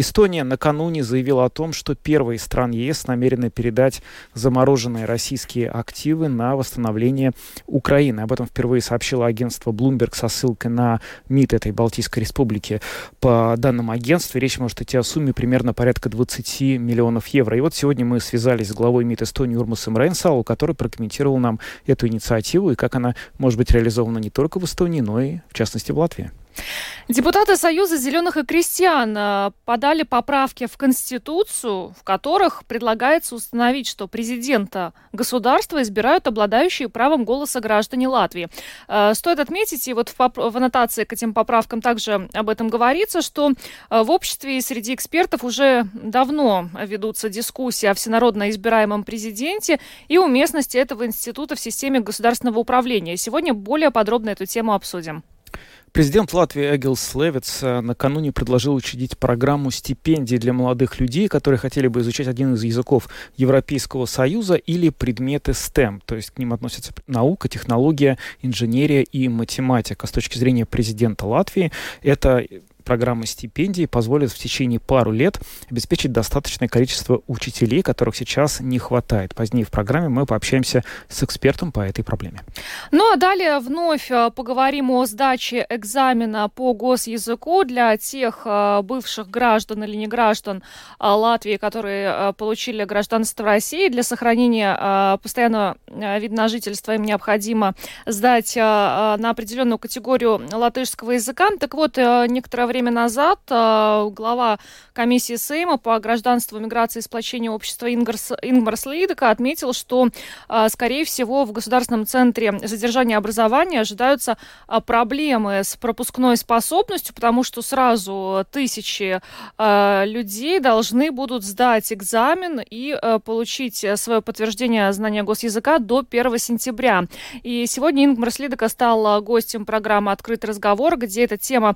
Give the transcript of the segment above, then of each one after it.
Эстония накануне заявила о том, что первая из стран ЕС намерена передать замороженные российские активы на восстановление Украины. Об этом впервые сообщило агентство Bloomberg со ссылкой на МИД этой Балтийской республики. По данным агентства, речь может идти о сумме примерно порядка 20 миллионов евро. И вот сегодня мы связались с главой МИД Эстонии Урмасом Рейнсалу, который прокомментировал нам эту инициативу и как она может быть реализована не только в Эстонии, но и, в частности, в Латвии. Депутаты Союза зеленых и крестьян э, подали поправки в Конституцию, в которых предлагается установить, что президента государства избирают обладающие правом голоса граждане Латвии. Э, стоит отметить, и вот в, в аннотации к этим поправкам также об этом говорится, что э, в обществе и среди экспертов уже давно ведутся дискуссии о всенародно избираемом президенте и уместности этого института в системе государственного управления. Сегодня более подробно эту тему обсудим. Президент Латвии Эгилс Левиц э, накануне предложил учредить программу стипендий для молодых людей, которые хотели бы изучать один из языков Европейского Союза или предметы STEM, то есть к ним относятся наука, технология, инженерия и математика. С точки зрения президента Латвии это программы стипендий позволит в течение пару лет обеспечить достаточное количество учителей, которых сейчас не хватает. Позднее в программе мы пообщаемся с экспертом по этой проблеме. Ну а далее вновь э, поговорим о сдаче экзамена по госязыку для тех э, бывших граждан или не граждан э, Латвии, которые получили гражданство России. Для сохранения постоянного вида на жительство им необходимо сдать на определенную категорию латышского языка. Так вот, некоторое время время назад э, глава комиссии Сейма по гражданству, миграции и сплочению общества Ингарс, Ингмарс Лейдека отметил, что, э, скорее всего, в Государственном центре задержания образования ожидаются э, проблемы с пропускной способностью, потому что сразу тысячи людей должны будут сдать экзамен и получить свое подтверждение знания госязыка до 1 сентября. И сегодня Ингмарс Лейдека стал гостем программы «Открытый разговор», где эта тема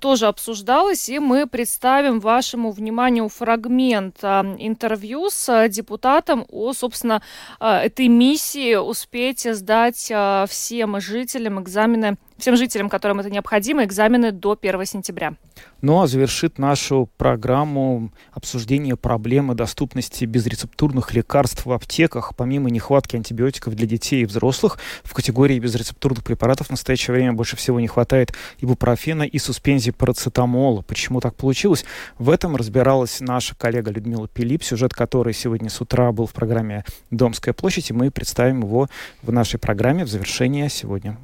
тоже обсуждается обсуждалось, и мы представим вашему вниманию фрагмент а, интервью с а, депутатом о, собственно, а, этой миссии успеть сдать всем жителям экзамены всем жителям, которым это необходимо, экзамены до 1 сентября. Ну а завершит нашу программу обсуждение проблемы доступности безрецептурных лекарств в аптеках. Помимо нехватки антибиотиков для детей и взрослых, в категории безрецептурных препаратов в настоящее время больше всего не хватает ибупрофена и суспензии парацетамола. Почему так получилось? В этом разбиралась наша коллега Людмила Пилип, сюжет которой сегодня с утра был в программе «Домская площадь», и мы представим его в нашей программе в завершение сегодня.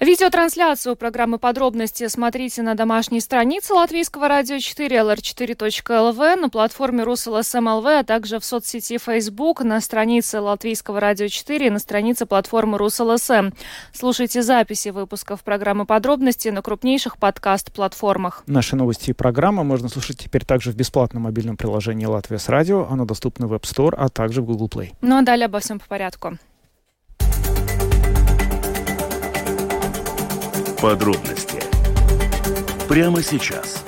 Видеотрансляцию программы «Подробности» смотрите на домашней странице Латвийского радио 4 lr4.lv, на платформе РусЛСМЛВ, а также в соцсети Facebook, на странице Латвийского радио 4 и на странице платформы РусЛСМ. Слушайте записи выпусков программы «Подробности» на крупнейших подкаст-платформах. Наши новости и программы можно слушать теперь также в бесплатном мобильном приложении «Латвия с радио». Оно доступно в App Store, а также в Google Play. Ну а далее обо всем по порядку. Подробности прямо сейчас.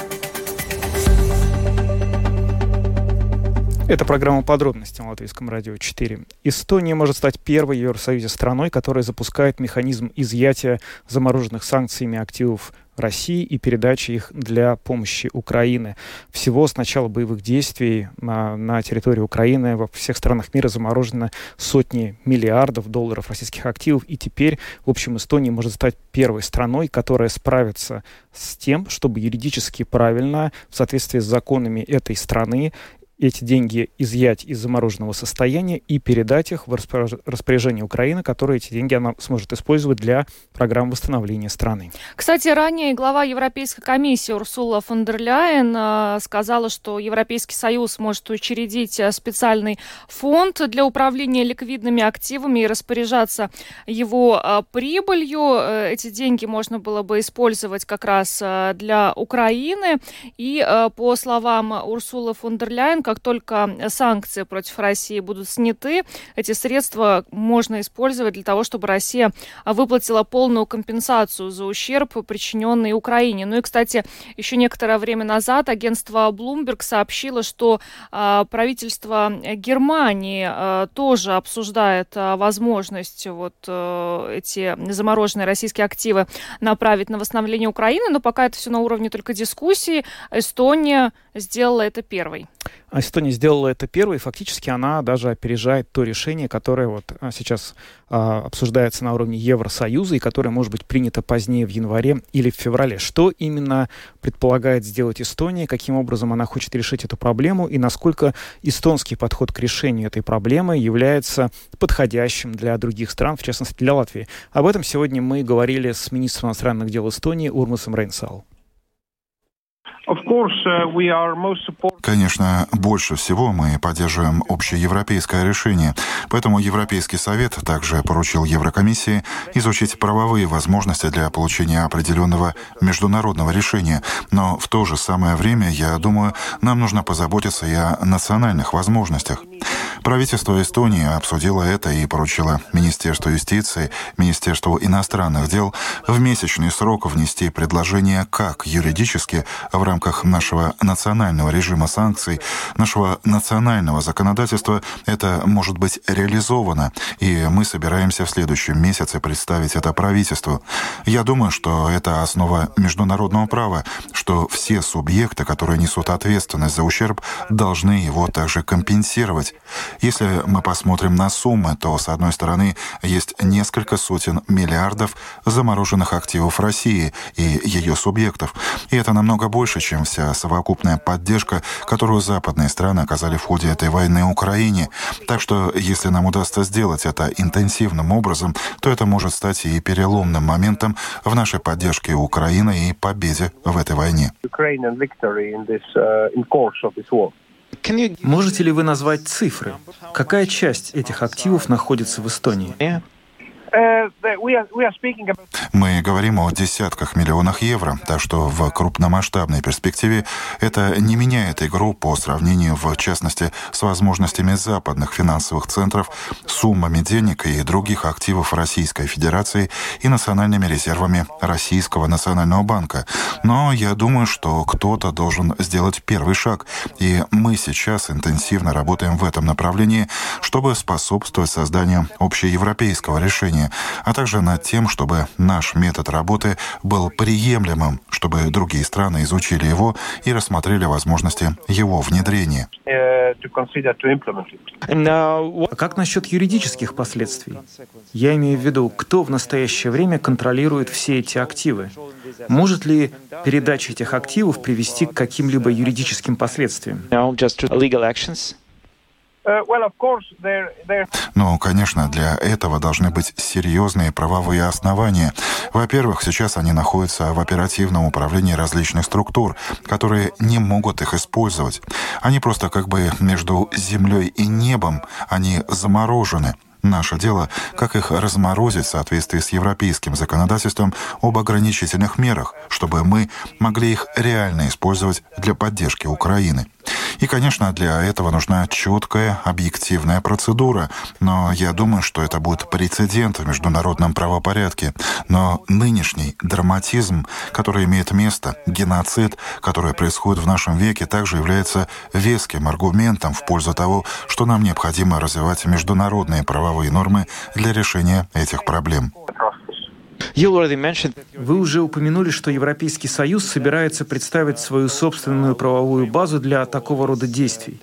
Это программа «Подробности» на Латвийском радио 4. Эстония может стать первой в Евросоюзе страной, которая запускает механизм изъятия замороженных санкциями активов России и передачи их для помощи Украины. Всего с начала боевых действий на, на территории Украины во всех странах мира заморожено сотни миллиардов долларов российских активов. И теперь, в общем, Эстония может стать первой страной, которая справится с тем, чтобы юридически правильно, в соответствии с законами этой страны, эти деньги изъять из замороженного состояния и передать их в распоряжение Украины, которая эти деньги она сможет использовать для программ восстановления страны. Кстати, ранее глава Европейской комиссии Урсула фон дер Ляйен э, сказала, что Европейский Союз может учредить э, специальный фонд для управления ликвидными активами и распоряжаться его э, прибылью. Эти деньги можно было бы использовать как раз для Украины. И по словам Урсулы фон дер Ляйен, как только санкции против России будут сняты, эти средства можно использовать для того, чтобы Россия выплатила полную компенсацию за ущерб, причиненный Украине. Ну и, кстати, еще некоторое время назад агентство Bloomberg сообщило, что э, правительство Германии э, тоже обсуждает э, возможность вот э, эти замороженные российские активы направить на восстановление Украины, но пока это все на уровне только дискуссии. Эстония сделала это первой. А Эстония сделала это первой, и фактически она даже опережает то решение, которое вот а, сейчас а, обсуждается на уровне Евросоюза и которое может быть принято позднее в январе или в феврале. Что именно предполагает сделать Эстония, каким образом она хочет решить эту проблему и насколько эстонский подход к решению этой проблемы является подходящим для других стран, в частности для Латвии. Об этом сегодня мы говорили с министром иностранных дел Эстонии Урмасом Рейнсал. Uh, Конечно, больше всего мы поддерживаем общеевропейское решение, поэтому Европейский совет также поручил Еврокомиссии изучить правовые возможности для получения определенного международного решения. Но в то же самое время, я думаю, нам нужно позаботиться и о национальных возможностях. Правительство Эстонии обсудило это и поручило Министерству юстиции, Министерству иностранных дел в месячный срок внести предложение, как юридически в рамках нашего национального режима санкций, нашего национального законодательства это может быть реализовано. И мы собираемся в следующем месяце представить это правительству. Я думаю, что это основа международного права, что все субъекты, которые несут ответственность за ущерб, должны его также компенсировать. Если мы посмотрим на суммы, то, с одной стороны, есть несколько сотен миллиардов замороженных активов России и ее субъектов. И это намного больше, чем вся совокупная поддержка, которую западные страны оказали в ходе этой войны Украине. Так что, если нам удастся сделать это интенсивным образом, то это может стать и переломным моментом в нашей поддержке Украины и победе в этой войне. Можете ли вы назвать цифры? Какая часть этих активов находится в Эстонии? Э, Мы говорим о десятках миллионах евро, так что в крупномасштабной перспективе это не меняет игру по сравнению, в частности, с возможностями западных финансовых центров, суммами денег и других активов Российской Федерации и национальными резервами Российского национального банка. Но я думаю, что кто-то должен сделать первый шаг, и мы сейчас интенсивно работаем в этом направлении, чтобы способствовать созданию общеевропейского решения обсуждения, а также над тем, чтобы наш метод работы был приемлемым, чтобы другие страны изучили его и рассмотрели возможности его внедрения. А как насчет юридических последствий? Я имею в виду, кто в настоящее время контролирует все эти активы? Может ли передача этих активов привести к каким-либо юридическим последствиям? Ну, конечно, для этого должны быть серьезные правовые основания. Во-первых, сейчас они находятся в оперативном управлении различных структур, которые не могут их использовать. Они просто как бы между землей и небом, они заморожены. Наше дело, как их разморозить в соответствии с европейским законодательством об ограничительных мерах, чтобы мы могли их реально использовать для поддержки Украины. И, конечно, для этого нужна четкая, объективная процедура. Но я думаю, что это будет прецедент в международном правопорядке. Но нынешний драматизм, который имеет место, геноцид, который происходит в нашем веке, также является веским аргументом в пользу того, что нам необходимо развивать международные правовые нормы для решения этих проблем. Вы уже упомянули, что Европейский Союз собирается представить свою собственную правовую базу для такого рода действий.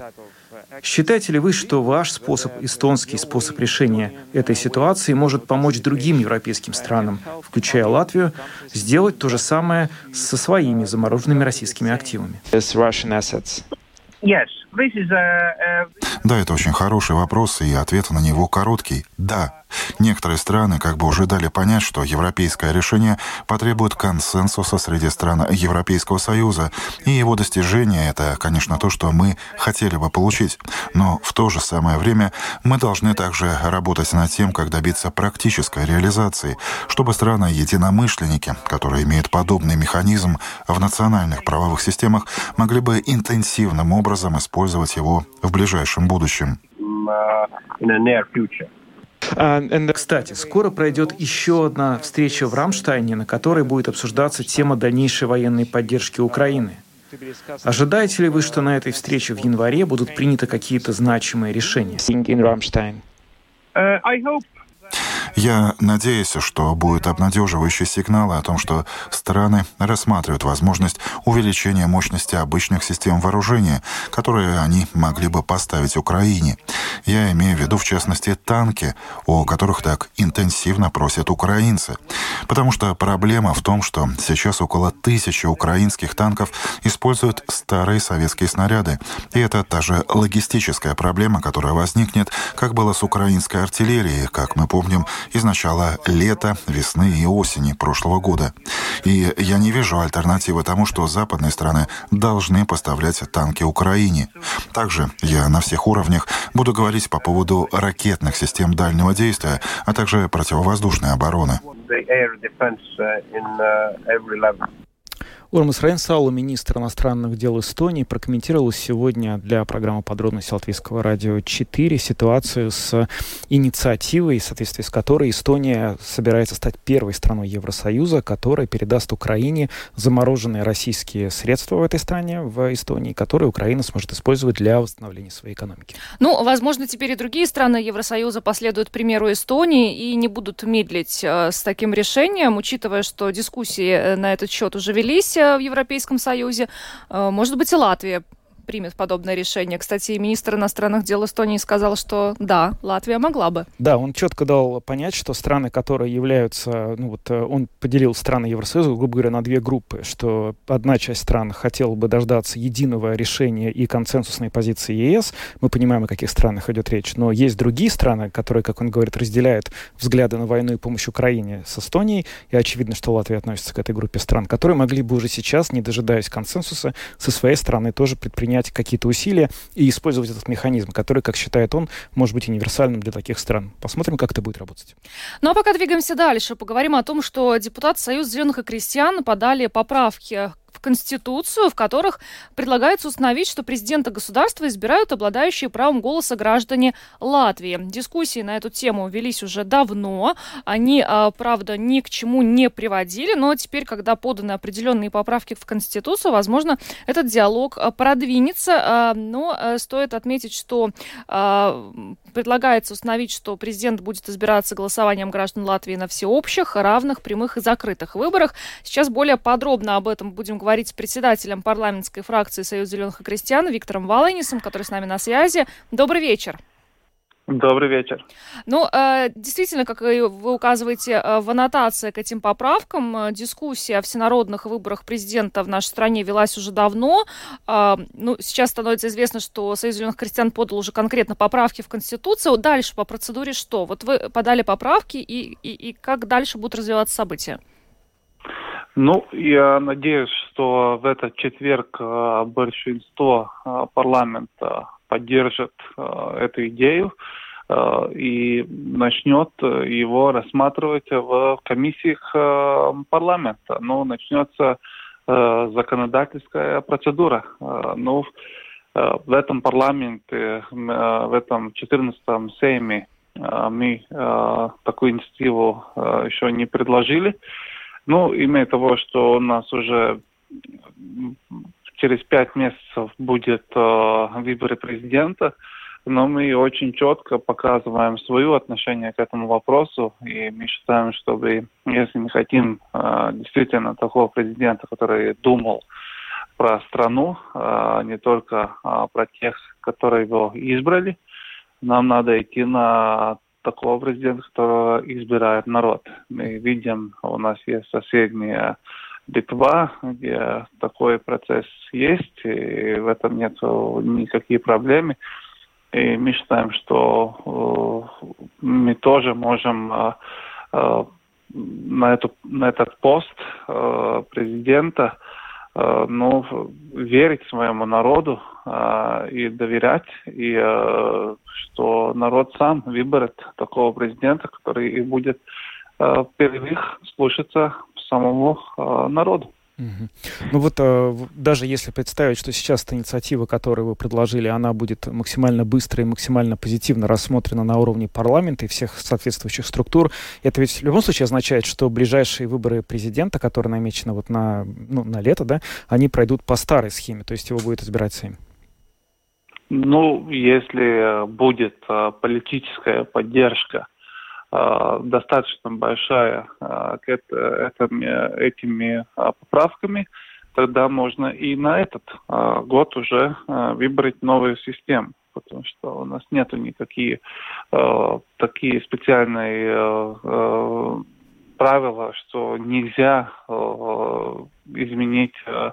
Считаете ли вы, что ваш способ, эстонский способ решения этой ситуации может помочь другим европейским странам, включая Латвию, сделать то же самое со своими замороженными российскими активами? Да, это очень хороший вопрос, и ответ на него короткий – да. Некоторые страны как бы уже дали понять, что европейское решение потребует консенсуса среди стран Европейского Союза, и его достижение — это, конечно, то, что мы хотели бы получить. Но в то же самое время мы должны также работать над тем, как добиться практической реализации, чтобы страны-единомышленники, которые имеют подобный механизм в национальных правовых системах, могли бы интенсивным образом использовать его в ближайшем будущем. А, кстати, скоро пройдет еще одна встреча в Рамштайне, на которой будет обсуждаться тема дальнейшей военной поддержки Украины. Ожидаете ли вы, что на этой встрече в январе будут приняты какие-то значимые решения? Я надеюсь, что будет обнадеживающий сигнал о том, что страны рассматривают возможность увеличения мощности обычных систем вооружения, которые они могли бы поставить Украине. Я имею в виду, в частности, танки, о которых так интенсивно просят украинцы. Потому что проблема в том, что сейчас около тысячи украинских танков используют старые советские снаряды. И это та же логистическая проблема, которая возникнет, как было с украинской артиллерией, как мы помним, из начала лета, весны и осени прошлого года. И я не вижу альтернативы тому, что западные страны должны поставлять танки Украине. Также я на всех уровнях буду говорить по поводу ракетных систем дальнего действия, а также противовоздушной обороны. Урмас Рейнсалу, министр иностранных дел Эстонии, прокомментировал сегодня для программы «Подробности Латвийского радио 4» ситуацию с инициативой, в соответствии с которой Эстония собирается стать первой страной Евросоюза, которая передаст Украине замороженные российские средства в этой стране, в Эстонии, которые Украина сможет использовать для восстановления своей экономики. Ну, возможно, теперь и другие страны Евросоюза последуют примеру Эстонии и не будут медлить э, с таким решением, учитывая, что дискуссии э, на этот счет уже велись в Европейском Союзе. Э, может быть, и Латвия примет подобное решение. Кстати, министр иностранных дел Эстонии сказал, что да, Латвия могла бы. Да, он четко дал понять, что страны, которые являются, ну вот э, он поделил страны Евросоюза, грубо говоря, на две группы, что одна часть стран хотела бы дождаться единого решения и консенсусной позиции ЕС. Мы понимаем, о каких странах идет речь. Но есть другие страны, которые, как он говорит, разделяют взгляды на войну и помощь Украине с Эстонией. И очевидно, что Латвия относится к этой группе стран, которые могли бы уже сейчас, не дожидаясь консенсуса, со своей стороны тоже предпринять предпринять какие-то усилия и использовать этот механизм, который, как считает он, может быть универсальным для таких стран. Посмотрим, как это будет работать. Ну а пока двигаемся дальше. Поговорим о том, что депутаты Союза зеленых и крестьян подали поправки в Конституцию, в которых предлагается установить, что президента государства избирают обладающие правом голоса граждане Латвии. Дискуссии на эту тему велись уже давно. Они, а, правда, ни к чему не приводили, но теперь, когда поданы определенные поправки в Конституцию, возможно, этот диалог а, продвинется. А, но стоит отметить, что предлагается установить, что президент будет избираться голосованием граждан Латвии на всеобщих, равных, прямых и закрытых выборах. Сейчас более подробно об этом будем говорить с председателем парламентской фракции Союз зеленых и крестьян Виктором Валенисом, который с нами на связи. Добрый вечер. Добрый вечер. Ну, э, действительно, как вы указываете э, в аннотации к этим поправкам, э, дискуссия о всенародных выборах президента в нашей стране велась уже давно. Ну, сейчас становится известно, что Союз зеленых крестьян подал уже конкретно поправки в Конституцию. Дальше по процедуре что? Вот вы подали поправки, и, и, и как дальше будут развиваться события? Ну, я надеюсь, что в этот четверг большинство парламента поддержит э, эту идею э, и начнет его рассматривать в комиссиях э, парламента. Ну, начнется законодательская процедура. Ну, в этом парламенте, в этом 14-м сейме мы такую инициативу еще не предложили. Ну, имея того, что у нас уже через пять месяцев будет э, выборы президента, но мы очень четко показываем свое отношение к этому вопросу, и мы считаем, что если мы хотим э, действительно такого президента, который думал про страну, э, не только э, про тех, которые его избрали, нам надо идти на такого президента, которого избирает народ. Мы видим, у нас есть соседние Литва, где такой процесс есть, и в этом нет никаких проблем. И мы считаем, что мы тоже можем на, эту, на этот пост президента Э, ну, верить своему народу э, и доверять, и э, что народ сам выберет такого президента, который и будет первых слушаться самому народу. Ну вот э, даже если представить, что сейчас эта инициатива, которую вы предложили, она будет максимально быстро и максимально позитивно рассмотрена на уровне парламента и всех соответствующих структур, это ведь в любом случае означает, что ближайшие выборы президента, которые намечены вот на, ну, на лето, да, они пройдут по старой схеме, то есть его будет избирать Сейм. Ну, если будет э, политическая поддержка Э, достаточно большая э, к этими, этими э, поправками, тогда можно и на этот год уже выбрать новую систему потому что у нас нет никакие э, такие специальные э, правила, что нельзя э, изменить э,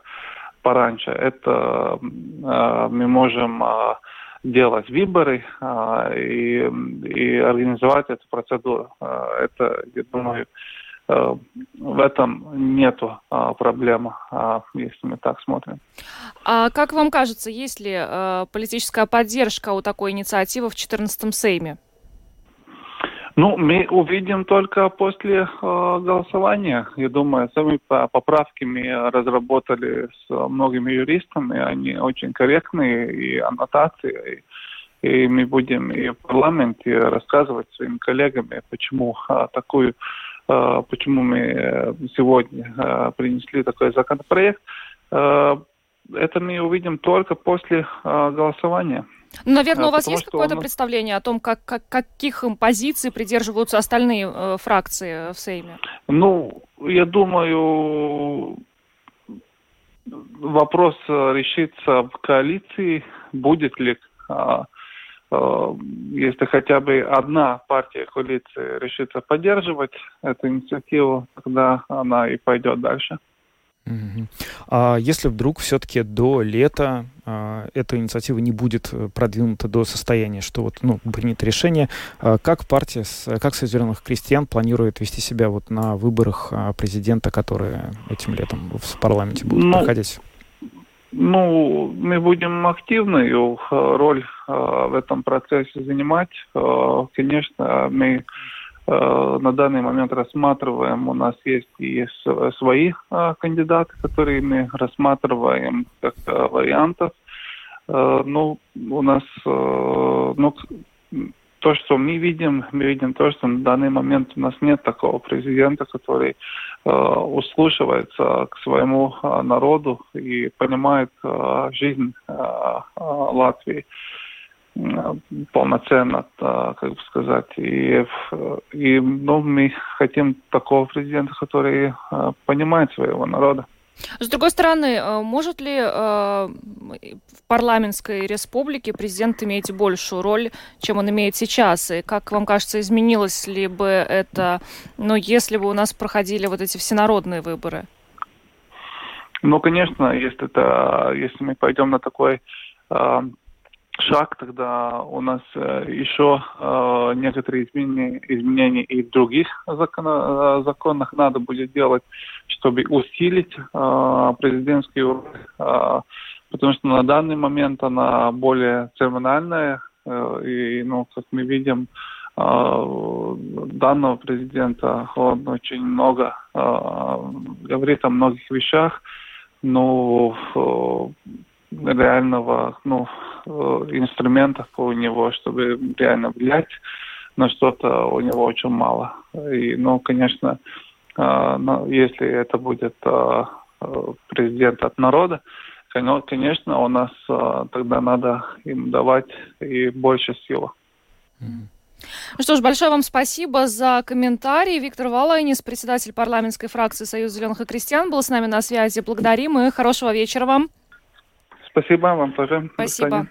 пораньше. Это э, мы можем э, делать выборы а, и, и организовать эту процедуру. А, это, я думаю, а, в этом нету а, проблемы, а, если мы так смотрим. А как вам кажется, есть ли а, политическая поддержка у такой инициативы в 14-м Сейме? Ну, мы увидим только после э, голосования. Я думаю, сами поправки мы разработали с многими юристами, они очень корректные, и аннотации, и, и мы будем и в парламенте рассказывать своим коллегам, почему э, такую, э, почему мы сегодня э, принесли такой законопроект. Э, это мы увидим только после э, голосования. Ну, наверное, у вас есть какое-то нас... представление о том, как, как, каких позиций придерживаются остальные э, фракции в Сейме? Ну, я думаю, вопрос э, решится в коалиции, будет ли, а, а, если хотя бы одна партия коалиции решится поддерживать эту инициативу, тогда она и пойдет дальше. А если вдруг все-таки до лета а, эта инициатива не будет э, продвинута до состояния, что вот, ну, принято решение, а, как партия, как Союз зеленых крестьян планирует вести себя вот на выборах а, президента, которые этим летом в парламенте будут ну, проходить? Ну, мы будем активную роль в этом процессе занимать. Конечно, мы Э, на данный момент рассматриваем. У нас есть и свои э, кандидаты, которые мы рассматриваем как э, вариантов. Ну, у нас, ну, то, что мы видим, мы видим то, что на данный момент у нас нет такого президента, который э, услушивается к своему э, народу и понимает э, жизнь э, Латвии. Э, полноценно, как бы сказать. И, и ну, мы хотим такого президента, который э, понимает своего народа. С другой стороны, э, может ли э, в парламентской республике президент иметь большую роль, чем он имеет сейчас? И как вам кажется, изменилось ли бы это, ну, если бы у нас проходили вот эти всенародные выборы? Ну, конечно, если это, если мы пойдем на такой шаг, тогда у нас э, еще э, некоторые изменения, изменения и в других закона, э, законах надо будет делать, чтобы усилить президентский уровень, потому что на данный момент она более церемониальная, и, ну, как мы видим, данного президента, он очень много говорит о многих вещах, но реального ну, э, инструментов у него, чтобы реально влиять на что-то, у него очень мало. И, ну, конечно, э, если это будет э, президент от народа, конечно, у нас тогда надо им давать и больше силы. Ну что ж, большое вам спасибо за комментарий. Виктор Валайнис, председатель парламентской фракции Союза зеленых и крестьян, был с нами на связи. Благодарим и хорошего вечера вам. Спасибо вам тоже. Спасибо.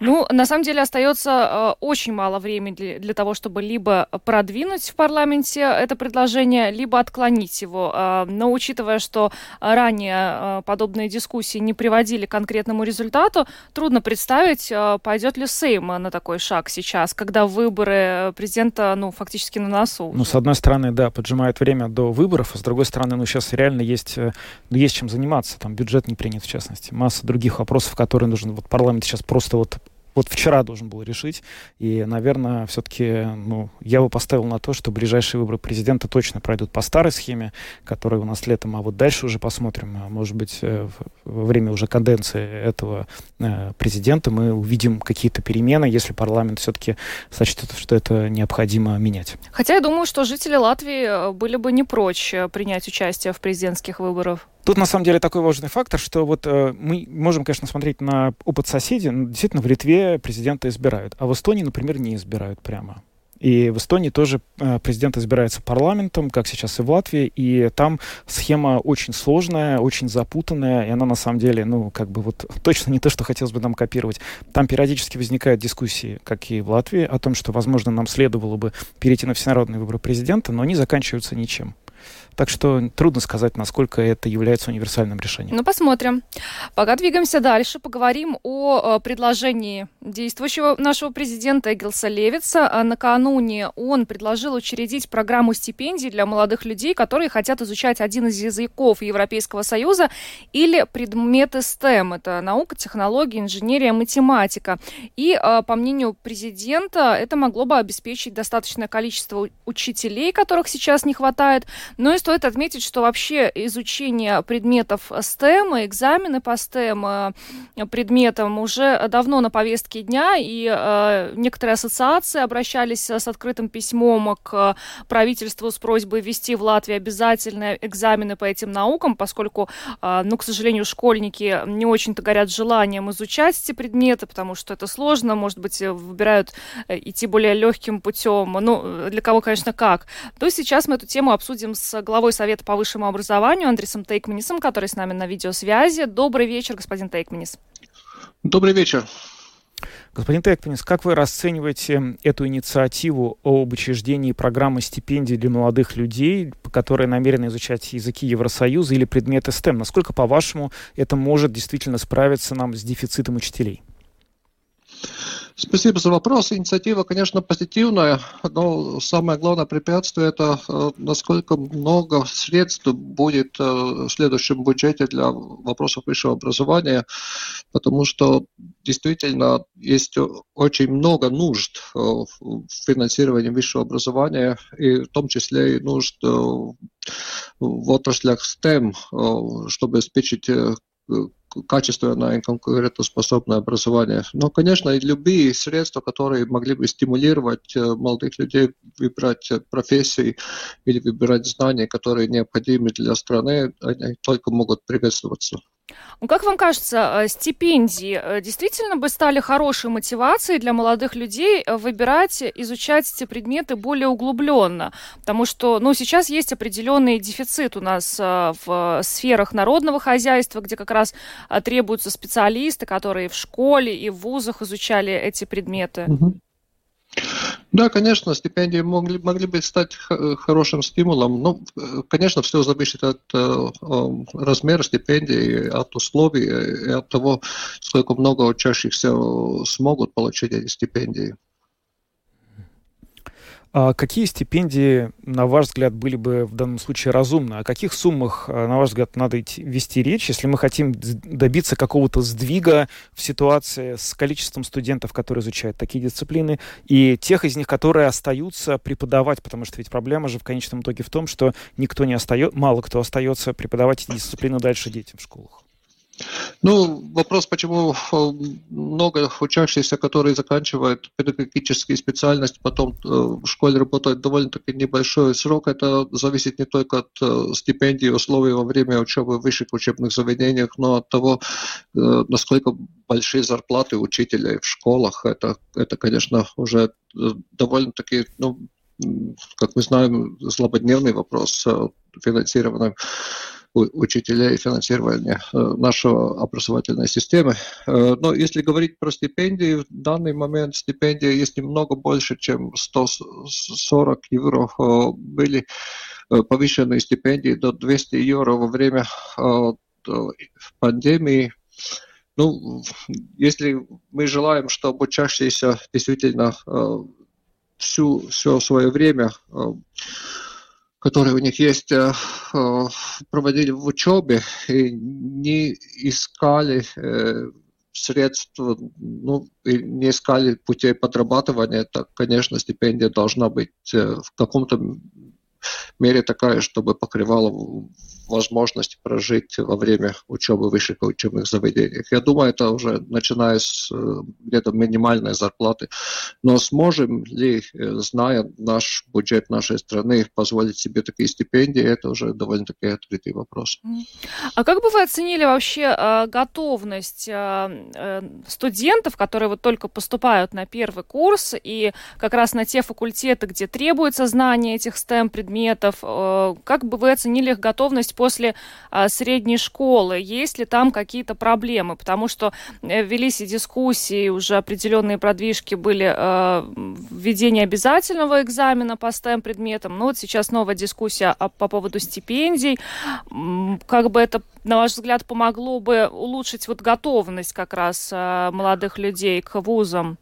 Ну, на самом деле остается э, очень мало времени для, для того, чтобы либо продвинуть в парламенте это предложение, либо отклонить его. Э, но учитывая, что ранее э, подобные дискуссии не приводили к конкретному результату, трудно представить, пойдет ли Сейм на такой шаг сейчас, когда выборы президента, ну, фактически на носу. Ну, с одной стороны, да, поджимает время до выборов, а с другой стороны, ну, сейчас реально есть, ну, есть чем заниматься. Там бюджет не принят, в частности. Масса других вопросов, которые нужно вот парламент сейчас просто вот вот вчера должен был решить. И, наверное, все-таки ну, я бы поставил на то, что ближайшие выборы президента точно пройдут по старой схеме, которая у нас летом, а вот дальше уже посмотрим. А может быть, э, во время уже каденции этого э, президента мы увидим какие-то перемены, если парламент все-таки сочтет, что это необходимо менять. Хотя я думаю, что жители Латвии э, были бы не прочь принять участие в президентских выборах. Тут на самом деле такой важный фактор, что вот э, мы можем, конечно, смотреть на опыт соседей. Но действительно, в Литве президента избирают, а в Эстонии, например, не избирают прямо. И в Эстонии тоже э, президент избирается парламентом, как сейчас и в Латвии, и там схема очень сложная, очень запутанная, и она на самом деле, ну, как бы вот точно не то, что хотелось бы нам копировать. Там периодически возникают дискуссии, как и в Латвии, о том, что, возможно, нам следовало бы перейти на всенародные выборы президента, но они заканчиваются ничем. Так что трудно сказать, насколько это является универсальным решением. Ну, посмотрим. Пока двигаемся дальше, поговорим о э, предложении действующего нашего президента Эгилса Левица. А накануне он предложил учредить программу стипендий для молодых людей, которые хотят изучать один из языков Европейского Союза или предметы STEM. Это наука, технология, инженерия, математика. И, э, по мнению президента, это могло бы обеспечить достаточное количество учителей, которых сейчас не хватает, но и стоит отметить, что вообще изучение предметов STEM, экзамены по STEM э, предметам уже давно на повестке дня, и э, некоторые ассоциации обращались с открытым письмом к правительству с просьбой ввести в Латвии обязательные экзамены по этим наукам, поскольку, э, ну, к сожалению, школьники не очень-то горят желанием изучать эти предметы, потому что это сложно, может быть, выбирают э, идти более легким путем, ну, для кого, конечно, как. То сейчас мы эту тему обсудим с главой Совета по высшему образованию Андресом Тейкманисом, который с нами на видеосвязи. Добрый вечер, господин Тейкманис. Добрый вечер. Господин Текпенис, как вы расцениваете эту инициативу об учреждении программы стипендий для молодых людей, которые намерены изучать языки Евросоюза или предметы STEM? Насколько, по-вашему, это может действительно справиться нам с дефицитом учителей? Спасибо за вопрос. Инициатива, конечно, позитивная, но самое главное препятствие это э, насколько много средств будет э, в следующем бюджете для вопросов высшего образования, потому что действительно есть очень много нужд э, в финансировании высшего образования, и в том числе и нужд в отраслях STEM, чтобы обеспечить качественное и конкурентоспособное образование. Но, конечно, и любые средства, которые могли бы стимулировать э, молодых людей выбирать профессии или выбирать знания, которые необходимы для страны, они только могут приветствоваться. Ну, как вам кажется, э, стипендии э, действительно бы стали хорошей мотивацией для молодых людей э, выбирать, изучать эти предметы более углубленно? Потому что, ну, сейчас есть определенный дефицит у нас в сферах народного хозяйства, где как раз требуются специалисты, которые в школе и в вузах изучали эти предметы. Угу. Да, конечно, стипендии могли, могли бы стать хорошим стимулом. Ну, конечно, все зависит от э, размера стипендии, от условий и от того, сколько много учащихся смогут получить эти стипендии. А какие стипендии, на ваш взгляд, были бы в данном случае разумны? О каких суммах, э, на ваш взгляд, надо идти, вести речь, если мы хотим добиться какого-то сдвига в ситуации с количеством студентов, которые изучают такие дисциплины, и тех из них, которые остаются преподавать, потому что ведь проблема же в конечном итоге в том, что никто не остается, мало кто остается преподавать эти дисциплины дальше детям в школах. Ну, вопрос, почему э, много учащихся, которые заканчивают педагогические специальности, потом э, в школе работают довольно-таки небольшой срок, это зависит не только от э, стипендий, условий во время учебы в высших учебных заведениях, но от того, насколько большие зарплаты учителей в школах. Это, это конечно, уже довольно-таки, ну, как мы знаем, злободневный вопрос финансирования учителей, финансирования нашей образовательной системы. Но если говорить про стипендии, в данный момент стипендия есть немного больше, чем 140 евро. Были повышенные стипендии до 200 евро во время пандемии. Ну, если мы желаем, чтобы учащиеся действительно всю, все свое время, которое у них есть, проводили в учебе и не искали средств, ну, и не искали путей подрабатывания, то, конечно, стипендия должна быть в каком-то мере такая, чтобы покрывала возможность прожить во время учебы в высших учебных заведениях. Я думаю, это уже начиная с э, где-то минимальной зарплаты. Но сможем ли, э, зная наш бюджет нашей страны, позволить себе такие стипендии, это уже довольно-таки открытый вопрос. А как бы вы оценили вообще э, готовность студентов, которые вот только поступают на первый курс и как раз на те факультеты, где требуется знание этих STEM-предметов, как бы вы оценили их готовность после а, средней школы? Есть ли там какие-то проблемы? Потому что э, велись и дискуссии, уже определенные продвижки были э, введение обязательного экзамена по STEM предметам. Ну вот сейчас новая дискуссия по поводу стипендий. Как бы это, на ваш взгляд, помогло бы улучшить вот готовность как раз э, молодых людей к вузам?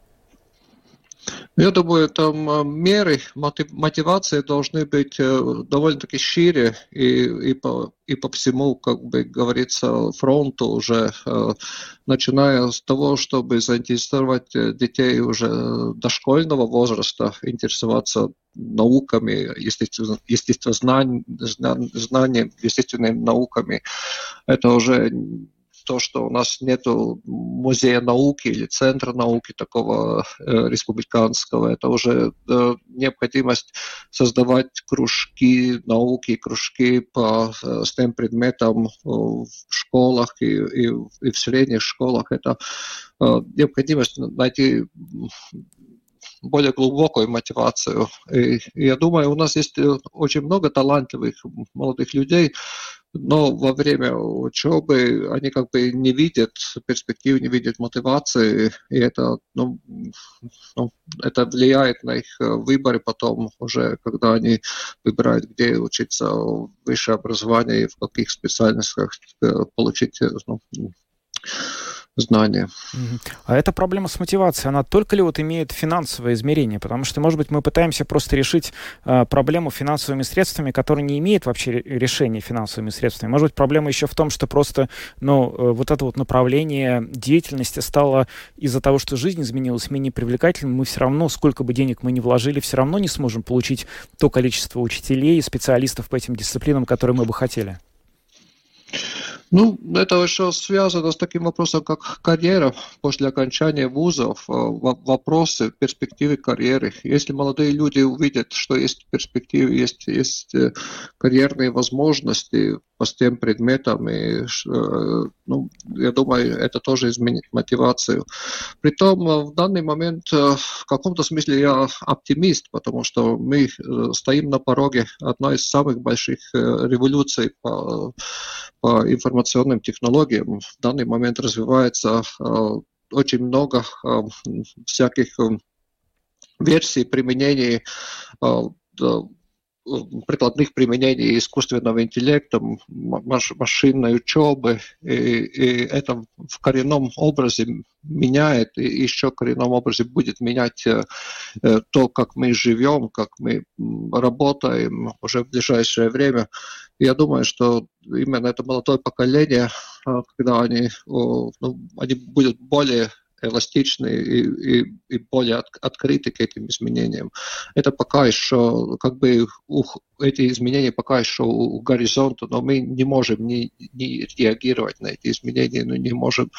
Я думаю, там э, меры мотивации должны быть э, довольно-таки шире и, и, по, и по всему, как бы говорится, фронту уже, э, начиная с того, чтобы заинтересовать детей уже дошкольного возраста, интересоваться науками, естественно, естественно знанием, естественными науками. Это уже то, что у нас нет музея науки или центра науки такого э, республиканского, это уже э, необходимость создавать кружки науки, кружки по э, STEM предметам в школах и, и, и в средних школах. Это э, необходимость найти более глубокую мотивацию. И, и я думаю, у нас есть э, очень много талантливых молодых людей, но во время учебы они как бы не видят перспектив, не видят мотивации, и это, ну, ну, это влияет на их э, выборы потом уже, когда они выбирают, где учиться высшее образование и в каких специальностях э, получить ну, знания. А эта проблема с мотивацией, она только ли вот имеет финансовое измерение? Потому что, может быть, мы пытаемся просто решить э, проблему финансовыми средствами, которая не имеет вообще решения финансовыми средствами. Может быть, проблема еще в том, что просто, ну, э, вот это вот направление деятельности стало из-за того, что жизнь изменилась менее привлекательным, мы все равно, сколько бы денег мы ни вложили, все равно не сможем получить то количество учителей и специалистов по этим дисциплинам, которые мы бы хотели. Ну, это еще связано с таким вопросом, как карьера после окончания вузов, э, вопросы перспективы карьеры. Если молодые люди увидят, что есть перспективы, есть, есть э, карьерные возможности по тем предметам, и, э, ну, я думаю, это тоже изменит мотивацию. Притом, в данный момент, в каком-то смысле я оптимист, потому что мы стоим на пороге одной из самых больших революций по, по информации информационным технологиям в данный момент развивается э, очень много э, всяких э, версий применений прикладных применений искусственного интеллекта, маш, машинной учебы, и, и это в коренном образе меняет, и еще в коренном образе будет менять э, то, как мы живем, как мы работаем уже в ближайшее время. Я думаю, что именно это молодое поколение, э, когда они, ну, они будут более эластичны и, и, и более от, открыты к этим изменениям. Это пока еще, как бы, у, эти изменения пока еще у, у горизонта, но мы не можем не, не реагировать на эти изменения, но не можем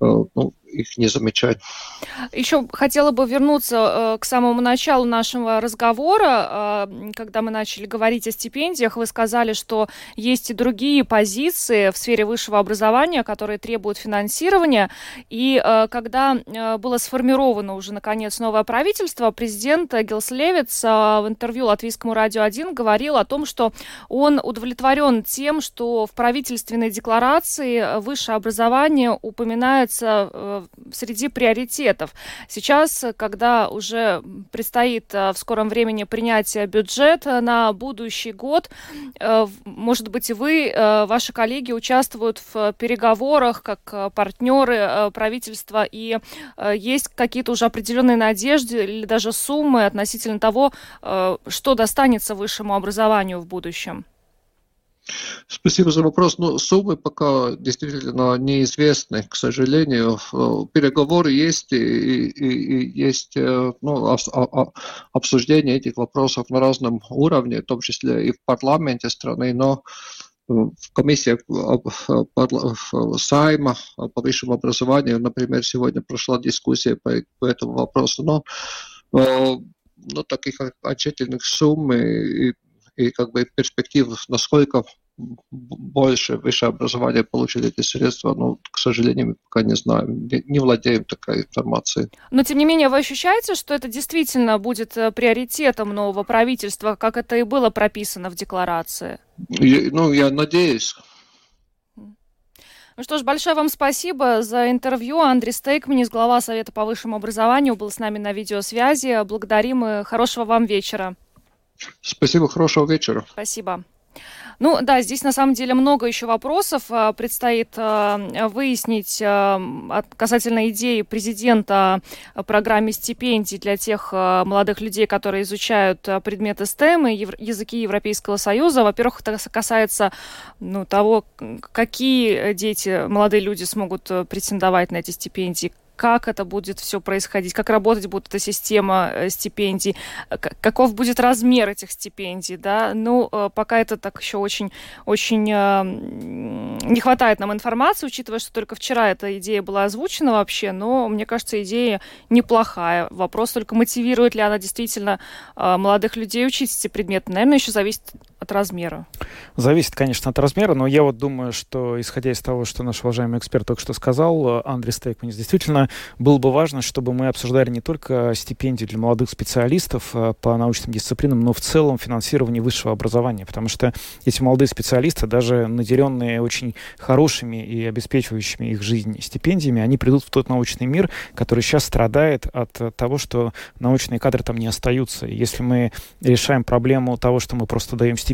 э, ну, их не замечать. Еще хотела бы вернуться к самому началу нашего разговора, когда мы начали говорить о стипендиях. Вы сказали, что есть и другие позиции в сфере высшего образования, которые требуют финансирования. И когда было сформировано уже, наконец, новое правительство, президент Гилс Левиц в интервью Латвийскому радио 1 говорил о том, что он удовлетворен тем, что в правительственной декларации высшее образование упоминается э, среди приоритетов. Сейчас, когда уже предстоит э, в скором времени принятие бюджета на будущий год, э, может быть, вы, ваши коллеги участвуют в переговорах как партнеры правительства, и есть какие-то уже определенные надежды или даже суммы относительно того, что достанется высшему образованию в будущем? Спасибо за вопрос. Но ну, суммы пока действительно неизвестны, к сожалению. Переговоры есть, и, и, и есть э, ну, обсуждение этих вопросов на разном уровне, в том числе и в парламенте страны, но в комиссиях Сайма по высшему образованию, например, сегодня прошла дискуссия по, по этому вопросу, но, но ну, таких окончательных сумм и и как бы перспектив, насколько больше высшее образование получит эти средства, ну, к сожалению, мы пока не знаем, не, не владеем такой информацией. Но, тем не менее, вы ощущаете, что это действительно будет э, приоритетом нового правительства, как это и было прописано в декларации? Я, ну, я надеюсь. Ну что ж, большое вам спасибо за интервью. Андрей Стейкманис, глава Совета по высшему образованию, был с нами на видеосвязи. Благодарим и хорошего вам вечера. Спасибо, хорошего вечера. Спасибо. Ну да, здесь на самом деле много еще вопросов. А, предстоит а, выяснить а, касательно идеи президента о программе стипендий для тех молодых людей, которые изучают предметы STEM и языки Европейского Союза. Во-первых, это касается ну, того, какие дети, молодые люди смогут э, претендовать на эти стипендии, как это будет все происходить, как работать будет эта система э, стипендий, каков будет размер этих стипендий, да, ну, э, пока это так еще очень, очень э, не хватает нам информации, учитывая, что только вчера эта идея была озвучена вообще, но мне кажется, идея неплохая. Вопрос только, мотивирует ли она действительно молодых людей учить эти предметы, наверное, еще зависит от размера. Зависит, конечно, от размера, но я вот думаю, что, исходя из того, что наш уважаемый эксперт только что сказал, Андрей Стейкманис, действительно было бы важно, чтобы мы обсуждали не только стипендии для молодых специалистов э, по научным дисциплинам, но в целом финансирование высшего образования, потому что эти молодые специалисты, даже наделенные очень хорошими и обеспечивающими их жизнь стипендиями, они придут в тот научный мир, который сейчас страдает от того, что научные кадры там не остаются. И если мы решаем проблему того, что мы просто даем стипендии,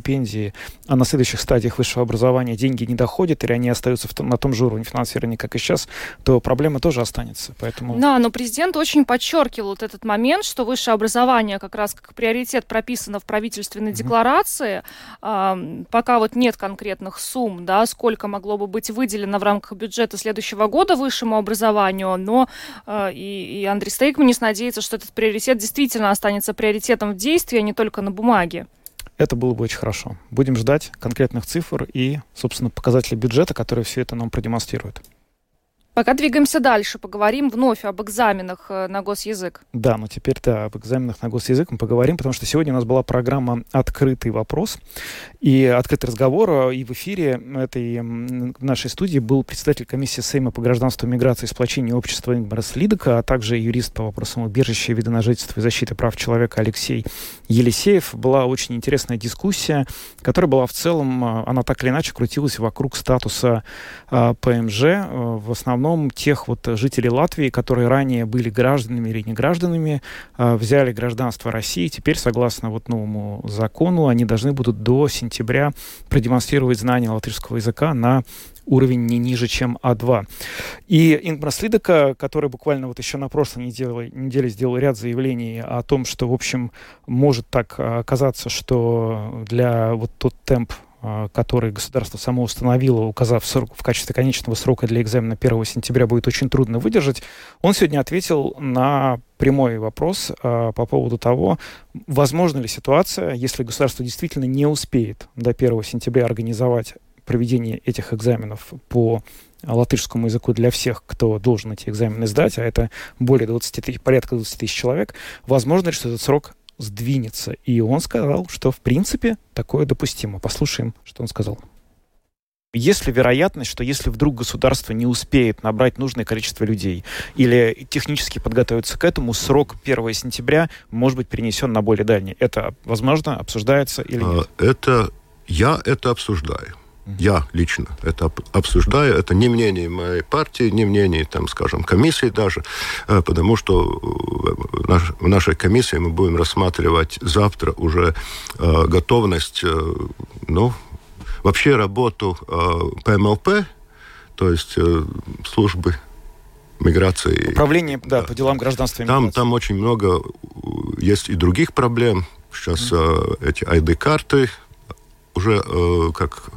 а на следующих стадиях высшего образования деньги не доходят, или они остаются том, на том же уровне финансирования, как и сейчас, то проблема тоже останется. Поэтому... Да, но президент очень подчеркивал вот этот момент, что высшее образование как раз как приоритет прописано в правительственной mm-hmm. декларации. А, пока вот нет конкретных сумм, да, сколько могло бы быть выделено в рамках бюджета следующего года высшему образованию, но а, и, и Андрей Стейкманис надеется, что этот приоритет действительно останется приоритетом в действии, а не только на бумаге. Это было бы очень хорошо. Будем ждать конкретных цифр и, собственно, показателей бюджета, которые все это нам продемонстрируют. Пока двигаемся дальше, поговорим вновь об экзаменах э, на госязык. Да, но теперь да, об экзаменах на госязык мы поговорим, потому что сегодня у нас была программа «Открытый вопрос» и «Открытый разговор». И в эфире этой нашей студии был председатель комиссии Сейма по гражданству, миграции и сплочению общества Ингмарс Лидока, а также юрист по вопросам убежища, вида на жительство и защиты прав человека Алексей Елисеев. Была очень интересная дискуссия, которая была в целом, э, она так или иначе крутилась вокруг статуса э, ПМЖ, в основном основном тех вот жителей Латвии, которые ранее были гражданами или не гражданами, а, взяли гражданство России. Теперь, согласно вот новому закону, они должны будут до сентября продемонстрировать знание латышского языка на уровень не ниже, чем А2. И Ингмар Лидека, который буквально вот еще на прошлой неделе, неделе сделал ряд заявлений о том, что, в общем, может так оказаться, что для вот тот темп а, который государство само установило, указав срок, в качестве конечного срока для экзамена 1 сентября, будет очень трудно выдержать, он сегодня ответил на прямой вопрос э, по поводу того, возможно ли ситуация, если государство действительно не успеет до 1 сентября организовать проведение этих экзаменов по латышскому языку для всех, кто должен эти экзамены сдать, а это более 20 тысяч, порядка 20 тысяч человек, возможно ли, что этот срок сдвинется? И он сказал, что в принципе такое допустимо. Послушаем, что он сказал. Есть ли вероятность, что если вдруг государство не успеет набрать нужное количество людей или технически подготовиться к этому, срок 1 сентября может быть перенесен на более дальний? Это, возможно, обсуждается или нет? А, это, я это обсуждаю. Я лично это обсуждаю. Это не мнение моей партии, не мнение, там, скажем, комиссии даже, э, потому что э, в нашей комиссии мы будем рассматривать завтра уже э, готовность, ну, вообще работу ПМЛП, то есть службы миграции. Управление, да, по делам гражданства и там, там очень много есть и других проблем. Сейчас mm. эти ID-карты уже э, как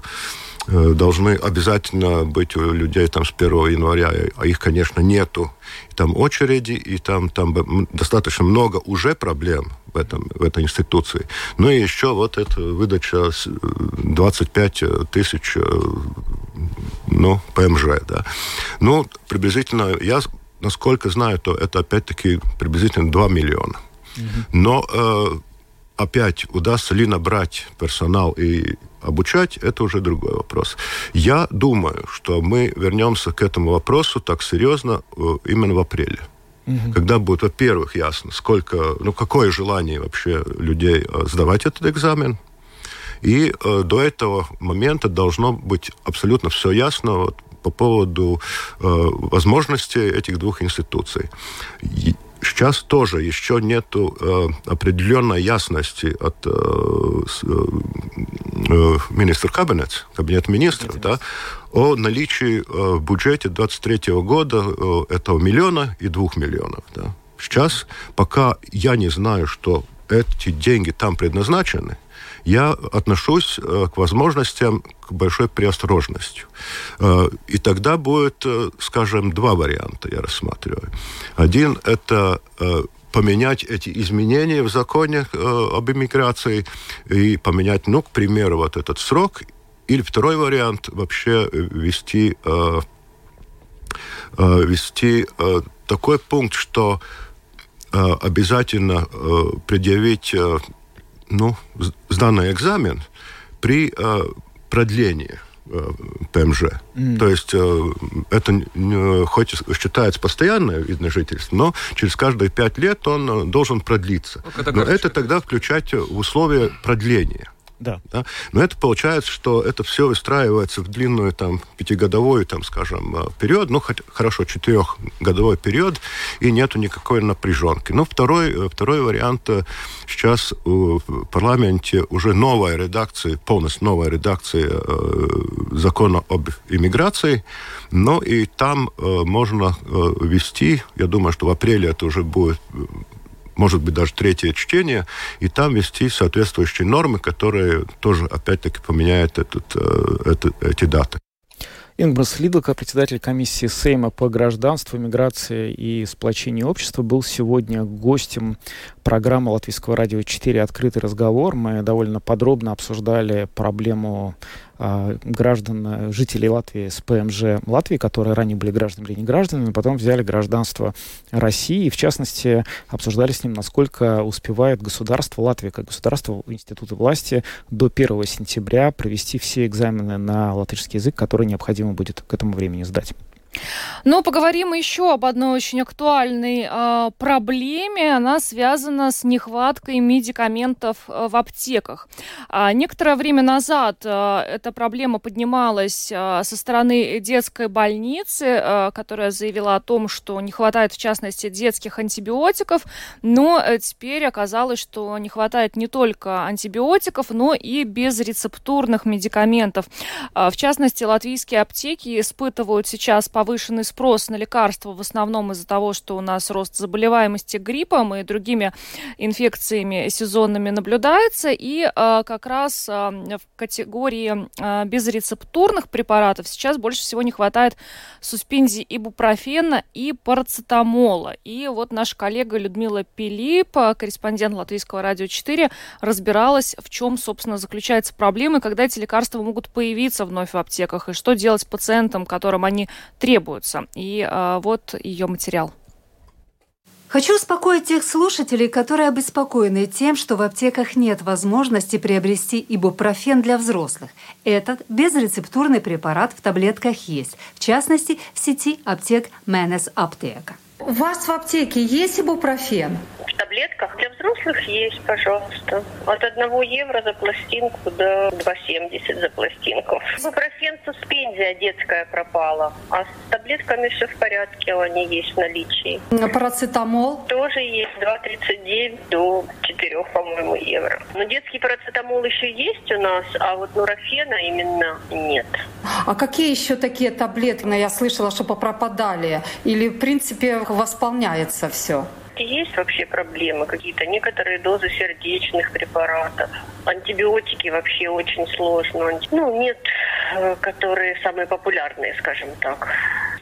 э, должны обязательно быть у людей там с 1 января, а их, конечно, нету. И там очереди, и там, там достаточно много уже проблем в, этом, в этой институции. Ну и еще вот эта выдача 25 э, тысяч ну, ПМЖ, да. Ну, приблизительно, я, насколько знаю, то это опять-таки приблизительно 2 миллиона. Но э, опять удастся ли набрать персонал и обучать, это уже другой вопрос. Я думаю, что мы вернемся к этому вопросу так серьезно э, именно в апреле. Угу. Когда будет, во-первых, ясно, сколько, ну, какое желание вообще людей э, сдавать этот экзамен. И э, до этого момента должно быть абсолютно все ясно вот, по поводу э, возможности этих двух институций. Сейчас тоже еще нет э, определенной ясности от э, э, министра кабинета, кабинет министров, да, о наличии э, в бюджете 23 года э, этого миллиона и двух миллионов. Да. Сейчас, пока я не знаю, что эти деньги там предназначены, я отношусь э, к возможностям к большой преосторожностью. Э, и тогда будет, э, скажем, два варианта я рассматриваю. Один – это поменять эти изменения в законе об иммиграции и поменять, ну, к примеру, вот этот срок. Или второй вариант – вообще ввести, ввести такой пункт, что обязательно предъявить ну, сданный экзамен при э, продлении э, ПМЖ. Mm. То есть э, это э, хоть считается постоянное вид на жительство, но через каждые пять лет он э, должен продлиться. Ну, но это тогда включать в условия продления. Да. да. Но это получается, что это все выстраивается в длинную там пятигодовой, там, скажем, э, период, ну, хоть, хорошо, четырехгодовой период, и нету никакой напряженки. Но второй, э, второй вариант э, сейчас в парламенте уже новая редакция, полностью новая редакция э, закона об иммиграции, но и там э, можно э, ввести, я думаю, что в апреле это уже будет может быть, даже третье чтение, и там вести соответствующие нормы, которые тоже, опять-таки, поменяют этот, э, этот, эти даты. Ингмас Лидлка, председатель комиссии Сейма по гражданству, миграции и сплочению общества, был сегодня гостем программы Латвийского радио 4 «Открытый разговор». Мы довольно подробно обсуждали проблему э, граждан, жителей Латвии с ПМЖ Латвии, которые ранее были гражданами или не гражданами, потом взяли гражданство России. И, в частности, обсуждали с ним, насколько успевает государство Латвии, как государство, институты власти до 1 сентября провести все экзамены на латышский язык, которые необходимо будет к этому времени сдать. Но поговорим еще об одной очень актуальной э, проблеме. Она связана с нехваткой медикаментов э, в аптеках. А, некоторое время назад э, эта проблема поднималась э, со стороны детской больницы, э, которая заявила о том, что не хватает, в частности, детских антибиотиков. Но э, теперь оказалось, что не хватает не только антибиотиков, но и безрецептурных медикаментов. Э, в частности, латвийские аптеки испытывают сейчас повышенный спрос на лекарства в основном из-за того, что у нас рост заболеваемости гриппом и другими инфекциями сезонными наблюдается. И э, как раз э, в категории э, безрецептурных препаратов сейчас больше всего не хватает суспензии ибупрофена и парацетамола. И вот наша коллега Людмила Пилип, корреспондент Латвийского радио 4, разбиралась, в чем, собственно, заключается проблема, когда эти лекарства могут появиться вновь в аптеках, и что делать пациентам, которым они требуются. И э, вот ее материал. Хочу успокоить тех слушателей, которые обеспокоены тем, что в аптеках нет возможности приобрести ибупрофен для взрослых. Этот безрецептурный препарат в таблетках есть, в частности, в сети аптек Менес Аптека. У вас в аптеке есть ибупрофен? В таблетках для взрослых есть, пожалуйста. От 1 евро за пластинку до 2,70 за пластинку. Ибупрофен суспензия детская пропала, а с таблетками все в порядке, они есть в наличии. А парацетамол? Тоже есть 2,39 до 4, по-моему, евро. Но детский парацетамол еще есть у нас, а вот нурофена именно нет. А какие еще такие таблетки? Я слышала, что попропадали. Или, в принципе, восполняется все? Есть вообще проблемы какие-то, некоторые дозы сердечных препаратов. Антибиотики вообще очень сложно. Ну, нет, э, которые самые популярные, скажем так.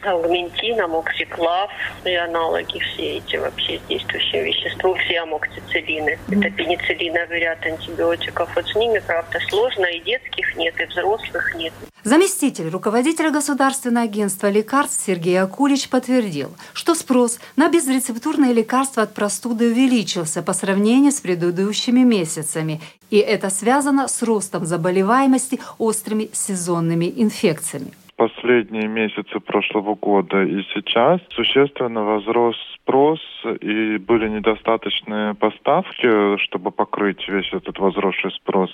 Аугментин, амоксиклав и аналоги все эти вообще действующие вещества, все амоксициллины. Это пенициллиновый ряд антибиотиков. Вот с ними, правда, сложно. И детских нет, и взрослых нет. Заместитель руководителя Государственного агентства лекарств Сергей Акулич подтвердил, что спрос на безрецептурные лекарства от простуды увеличился по сравнению с предыдущими месяцами, и это связано с ростом заболеваемости острыми сезонными инфекциями последние месяцы прошлого года и сейчас существенно возрос спрос и были недостаточные поставки, чтобы покрыть весь этот возросший спрос.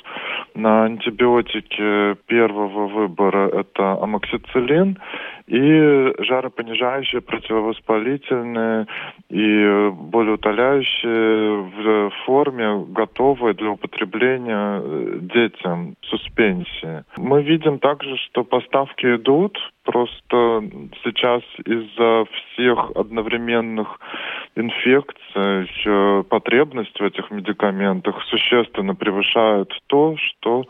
На антибиотики первого выбора это амоксициллин и жаропонижающие, противовоспалительные и болеутоляющие в форме, готовые для употребления детям, суспенсии. Мы видим также, что поставки идут, просто сейчас из-за всех одновременных инфекций потребность в этих медикаментах существенно превышает то, что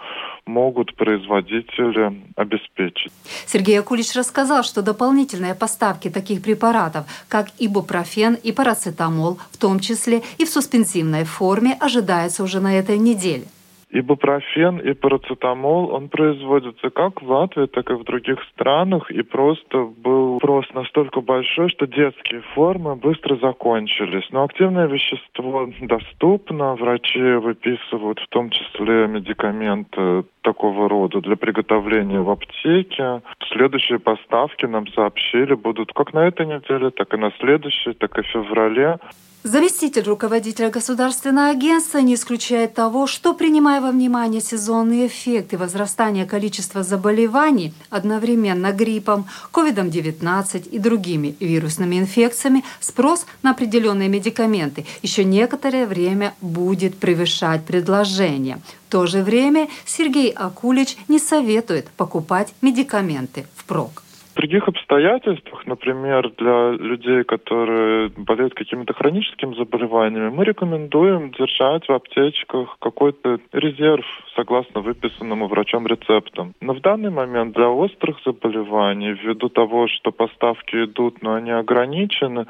могут производители обеспечить. Сергей Акулич рассказал, что дополнительные поставки таких препаратов, как ибупрофен и парацетамол, в том числе и в суспенсивной форме, ожидаются уже на этой неделе. Ибупрофен и парацетамол, он производится как в Латвии, так и в других странах, и просто был спрос настолько большой, что детские формы быстро закончились. Но активное вещество доступно, врачи выписывают в том числе медикаменты такого рода для приготовления в аптеке. Следующие поставки нам сообщили будут как на этой неделе, так и на следующей, так и в феврале. Заместитель руководителя государственного агентства не исключает того, что, принимая во внимание сезонные эффекты возрастания количества заболеваний одновременно гриппом, COVID-19 и другими вирусными инфекциями, спрос на определенные медикаменты еще некоторое время будет превышать предложение. В то же время Сергей Акулич не советует покупать медикаменты впрок. Других обстоятельствах, например, для людей, которые болеют какими-то хроническими заболеваниями, мы рекомендуем держать в аптечках какой-то резерв согласно выписанному врачом рецептам. Но в данный момент для острых заболеваний, ввиду того, что поставки идут, но они ограничены,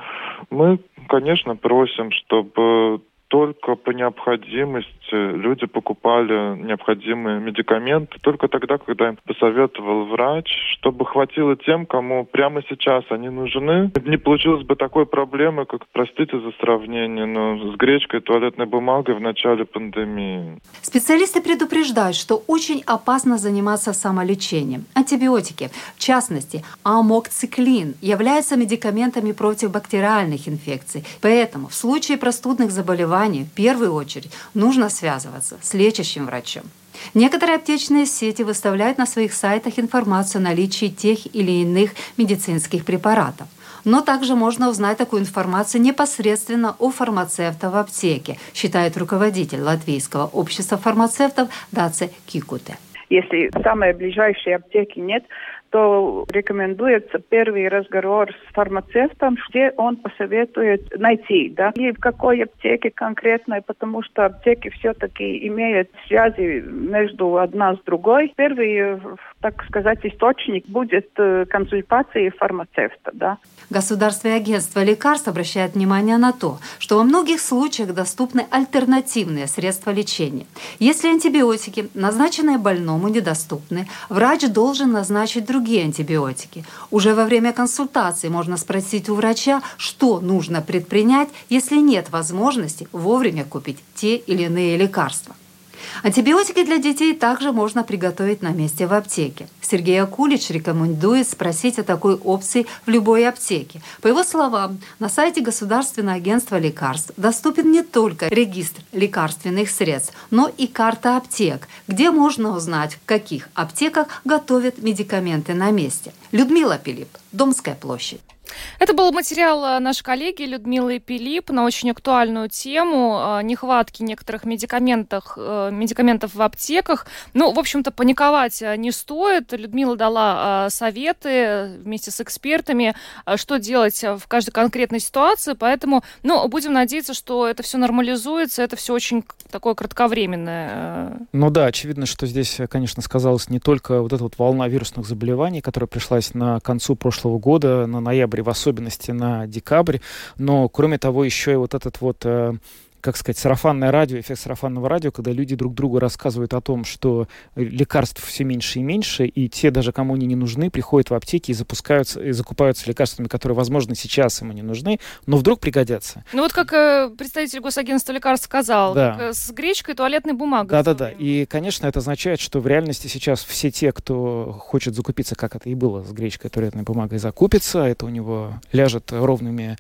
мы, конечно, просим, чтобы только по необходимости люди покупали необходимые медикаменты только тогда, когда им посоветовал врач, чтобы хватило тем, кому прямо сейчас они нужны. Не получилось бы такой проблемы, как, простите за сравнение, но с гречкой туалетной бумагой в начале пандемии. Специалисты предупреждают, что очень опасно заниматься самолечением. Антибиотики, в частности, амокциклин, являются медикаментами против бактериальных инфекций. Поэтому в случае простудных заболеваний заболеваний в первую очередь нужно связываться с лечащим врачом. Некоторые аптечные сети выставляют на своих сайтах информацию о наличии тех или иных медицинских препаратов. Но также можно узнать такую информацию непосредственно у фармацевта в аптеке, считает руководитель Латвийского общества фармацевтов Даце Кикуте. Если самые ближайшие аптеки нет, что рекомендуется первый разговор с фармацевтом, где он посоветует найти, да, и в какой аптеке конкретной, потому что аптеки все-таки имеют связи между одна с другой. Первый, так сказать, источник будет э, консультации фармацевта, да. Государственное агентство лекарств обращает внимание на то, что во многих случаях доступны альтернативные средства лечения. Если антибиотики, назначенные больному, недоступны, врач должен назначить другие антибиотики. Уже во время консультации можно спросить у врача, что нужно предпринять, если нет возможности вовремя купить те или иные лекарства. Антибиотики для детей также можно приготовить на месте в аптеке. Сергей Акулич рекомендует спросить о такой опции в любой аптеке. По его словам, на сайте Государственного агентства лекарств доступен не только регистр лекарственных средств, но и карта аптек, где можно узнать, в каких аптеках готовят медикаменты на месте. Людмила Пилип, Домская площадь. Это был материал э, нашей коллеги Людмилы Пилип на очень актуальную тему э, нехватки некоторых медикаментов, э, медикаментов в аптеках. Ну, в общем-то, паниковать не стоит. Людмила дала советы вместе с экспертами, что делать в каждой конкретной ситуации. Поэтому, ну, будем надеяться, что это все нормализуется. Это все очень такое кратковременное. Ну да, очевидно, что здесь, конечно, сказалась не только вот эта вот волна вирусных заболеваний, которая пришлась на концу прошлого года, на ноябрь в особенности на декабрь. Но, кроме того, еще и вот этот вот э, как сказать, сарафанное радио, эффект сарафанного радио, когда люди друг другу рассказывают о том, что лекарств все меньше и меньше, и те, даже кому они не нужны, приходят в аптеки и запускаются, и закупаются лекарствами, которые, возможно, сейчас им не нужны, но вдруг пригодятся. Ну вот как э, представитель госагентства лекарств сказал, да. Как, э, с гречкой туалетной бумагой. Да-да-да, и, конечно, это означает, что в реальности сейчас все те, кто хочет закупиться, как это и было с гречкой туалетной бумагой, закупится, это у него ляжет ровными э,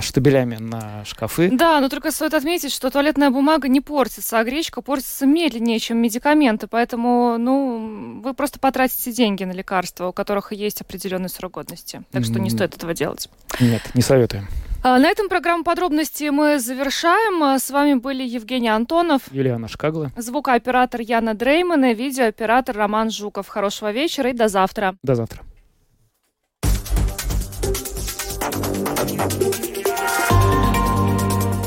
штабелями на шкафы. Да, но только стоит отметить, что туалетная бумага не портится, а гречка портится медленнее, чем медикаменты. Поэтому, ну, вы просто потратите деньги на лекарства, у которых есть определенный срок годности. Так что не стоит этого делать. Нет, не советуем. А, на этом программу подробности мы завершаем. А, с вами были Евгений Антонов, Юлиана Шкагла, звукооператор Яна Дрейман и видеооператор Роман Жуков. Хорошего вечера и до завтра. До завтра.